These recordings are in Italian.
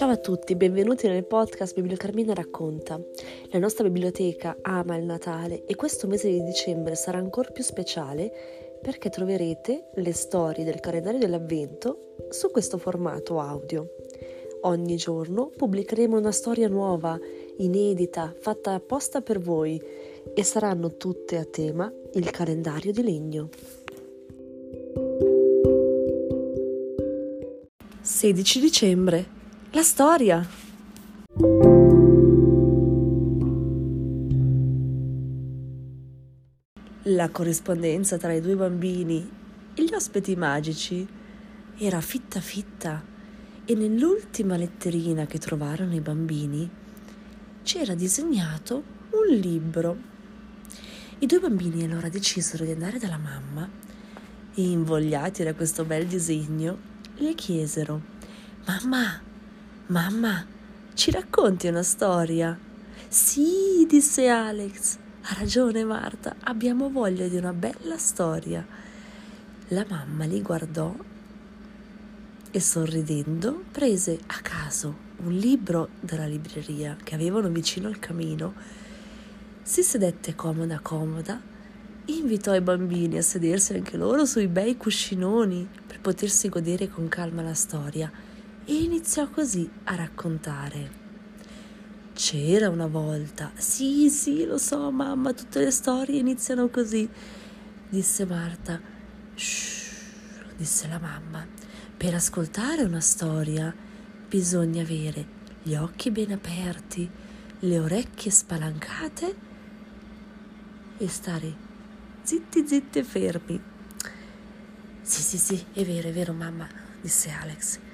Ciao a tutti, benvenuti nel podcast Bibliocarmina racconta. La nostra biblioteca ama il Natale e questo mese di dicembre sarà ancora più speciale perché troverete le storie del calendario dell'Avvento su questo formato audio. Ogni giorno pubblicheremo una storia nuova, inedita, fatta apposta per voi e saranno tutte a tema il calendario di legno. 16 dicembre la storia. La corrispondenza tra i due bambini e gli ospiti magici era fitta fitta e nell'ultima letterina che trovarono i bambini c'era disegnato un libro. I due bambini allora decisero di andare dalla mamma e invogliati da questo bel disegno le chiesero Mamma, Mamma, ci racconti una storia? Sì, disse Alex. Ha ragione Marta, abbiamo voglia di una bella storia. La mamma li guardò e sorridendo prese a caso un libro dalla libreria che avevano vicino al camino, si sedette comoda comoda, invitò i bambini a sedersi anche loro sui bei cuscinoni per potersi godere con calma la storia e iniziò così a raccontare. C'era una volta, sì, sì, lo so, mamma, tutte le storie iniziano così, disse Marta. Shh, disse la mamma. Per ascoltare una storia bisogna avere gli occhi ben aperti, le orecchie spalancate e stare zitti, zitti e fermi. Sì, sì, sì, è vero, è vero, mamma, disse Alex.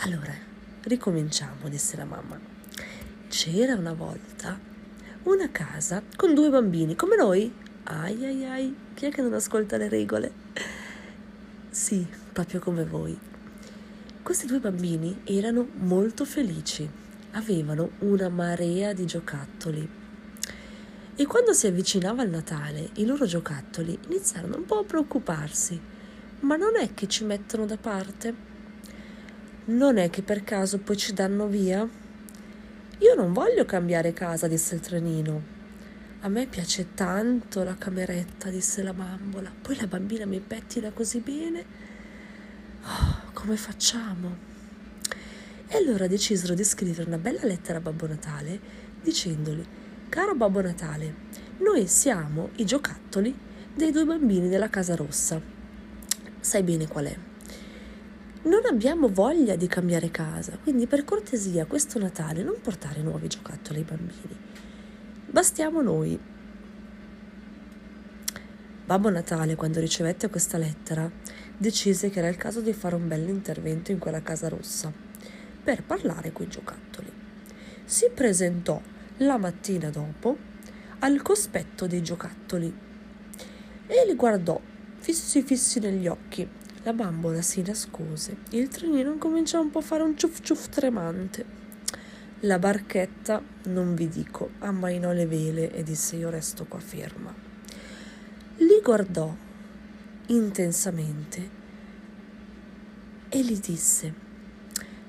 Allora, ricominciamo, disse la mamma. C'era una volta una casa con due bambini, come noi. Ai ai ai, chi è che non ascolta le regole? Sì, proprio come voi. Questi due bambini erano molto felici, avevano una marea di giocattoli. E quando si avvicinava il Natale, i loro giocattoli iniziarono un po' a preoccuparsi. Ma non è che ci mettono da parte? Non è che per caso poi ci danno via? Io non voglio cambiare casa, disse il trenino. A me piace tanto la cameretta, disse la bambola. Poi la bambina mi pettina così bene. Oh, come facciamo? E allora decisero di scrivere una bella lettera a Babbo Natale dicendogli: Caro Babbo Natale, noi siamo i giocattoli dei due bambini della Casa Rossa. Sai bene qual è? Non abbiamo voglia di cambiare casa, quindi per cortesia questo Natale non portare nuovi giocattoli ai bambini. Bastiamo noi. Babbo Natale, quando ricevette questa lettera, decise che era il caso di fare un bel intervento in quella casa rossa per parlare coi giocattoli. Si presentò la mattina dopo al cospetto dei giocattoli e li guardò fissi fissi negli occhi la bambola si nascose. Il trenino cominciò un po' a fare un ciuff ciuff tremante. La barchetta, non vi dico, ammainò le vele e disse io resto qua ferma. Li guardò intensamente e gli disse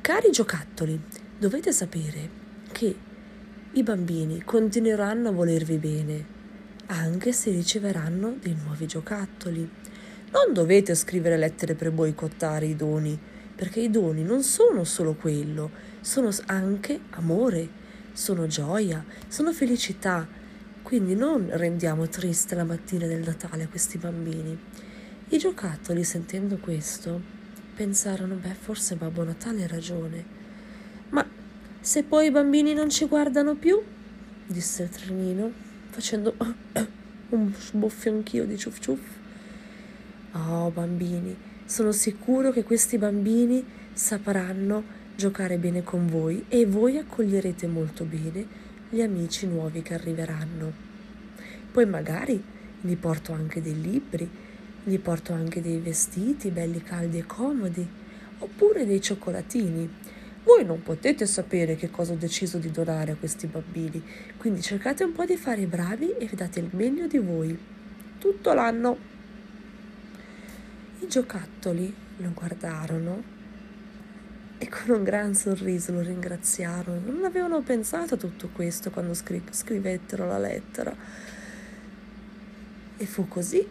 Cari giocattoli, dovete sapere che i bambini continueranno a volervi bene, anche se riceveranno dei nuovi giocattoli. Non dovete scrivere lettere per boicottare i doni, perché i doni non sono solo quello, sono anche amore, sono gioia, sono felicità. Quindi non rendiamo triste la mattina del Natale a questi bambini. I giocattoli, sentendo questo, pensarono, beh, forse Babbo Natale ha ragione. Ma se poi i bambini non ci guardano più? disse il trenino, facendo un sbuffio anch'io di ciuff ciuff. Oh bambini, sono sicuro che questi bambini sapranno giocare bene con voi e voi accoglierete molto bene gli amici nuovi che arriveranno. Poi magari gli porto anche dei libri, gli porto anche dei vestiti belli caldi e comodi, oppure dei cioccolatini. Voi non potete sapere che cosa ho deciso di donare a questi bambini, quindi cercate un po' di fare i bravi e date il meglio di voi. Tutto l'anno. I giocattoli lo guardarono e con un gran sorriso lo ringraziarono. Non avevano pensato a tutto questo quando scri- scrivettero la lettera. E fu così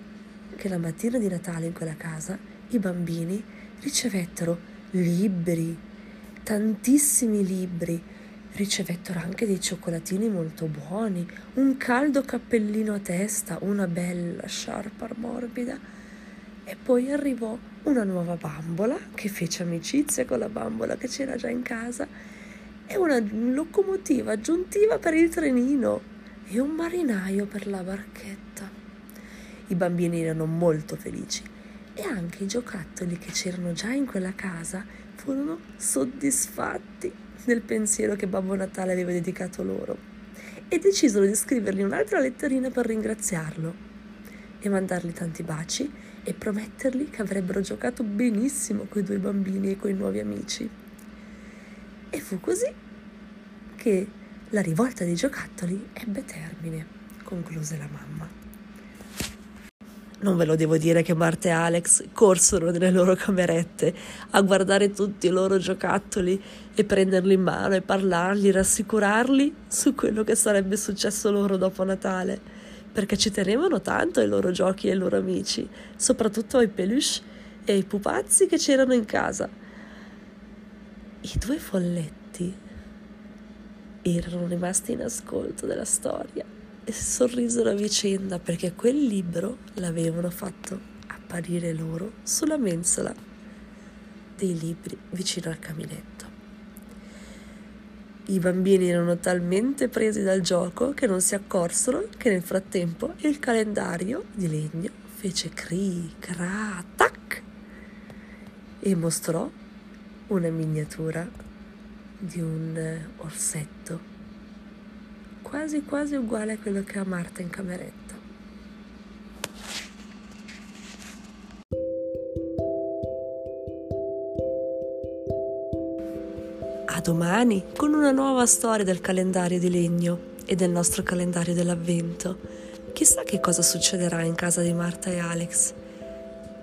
che la mattina di Natale in quella casa i bambini ricevettero libri, tantissimi libri, ricevettero anche dei cioccolatini molto buoni, un caldo cappellino a testa, una bella sciarpa morbida e poi arrivò una nuova bambola che fece amicizia con la bambola che c'era già in casa e una locomotiva aggiuntiva per il trenino e un marinaio per la barchetta. I bambini erano molto felici e anche i giocattoli che c'erano già in quella casa furono soddisfatti nel pensiero che Babbo Natale aveva dedicato loro e decisero di scrivergli un'altra letterina per ringraziarlo e mandargli tanti baci e promettergli che avrebbero giocato benissimo coi due bambini e coi nuovi amici. E fu così che la rivolta dei giocattoli ebbe termine, concluse la mamma. Non ve lo devo dire che Marta e Alex corsero nelle loro camerette a guardare tutti i loro giocattoli e prenderli in mano e parlargli, rassicurarli su quello che sarebbe successo loro dopo Natale, perché ci tenevano tanto ai loro giochi e ai loro amici, soprattutto ai peluche e ai pupazzi che c'erano in casa. I due folletti erano rimasti in ascolto della storia e sorrisero a vicenda perché quel libro l'avevano fatto apparire loro sulla mensola dei libri vicino al caminetto. I bambini erano talmente presi dal gioco che non si accorsero che nel frattempo il calendario di legno fece cri, cra, tac e mostrò una miniatura di un orsetto quasi quasi uguale a quello che ha Marta in cameretta. Domani con una nuova storia del calendario di legno e del nostro calendario dell'avvento. Chissà che cosa succederà in casa di Marta e Alex.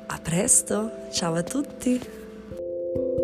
A presto, ciao a tutti!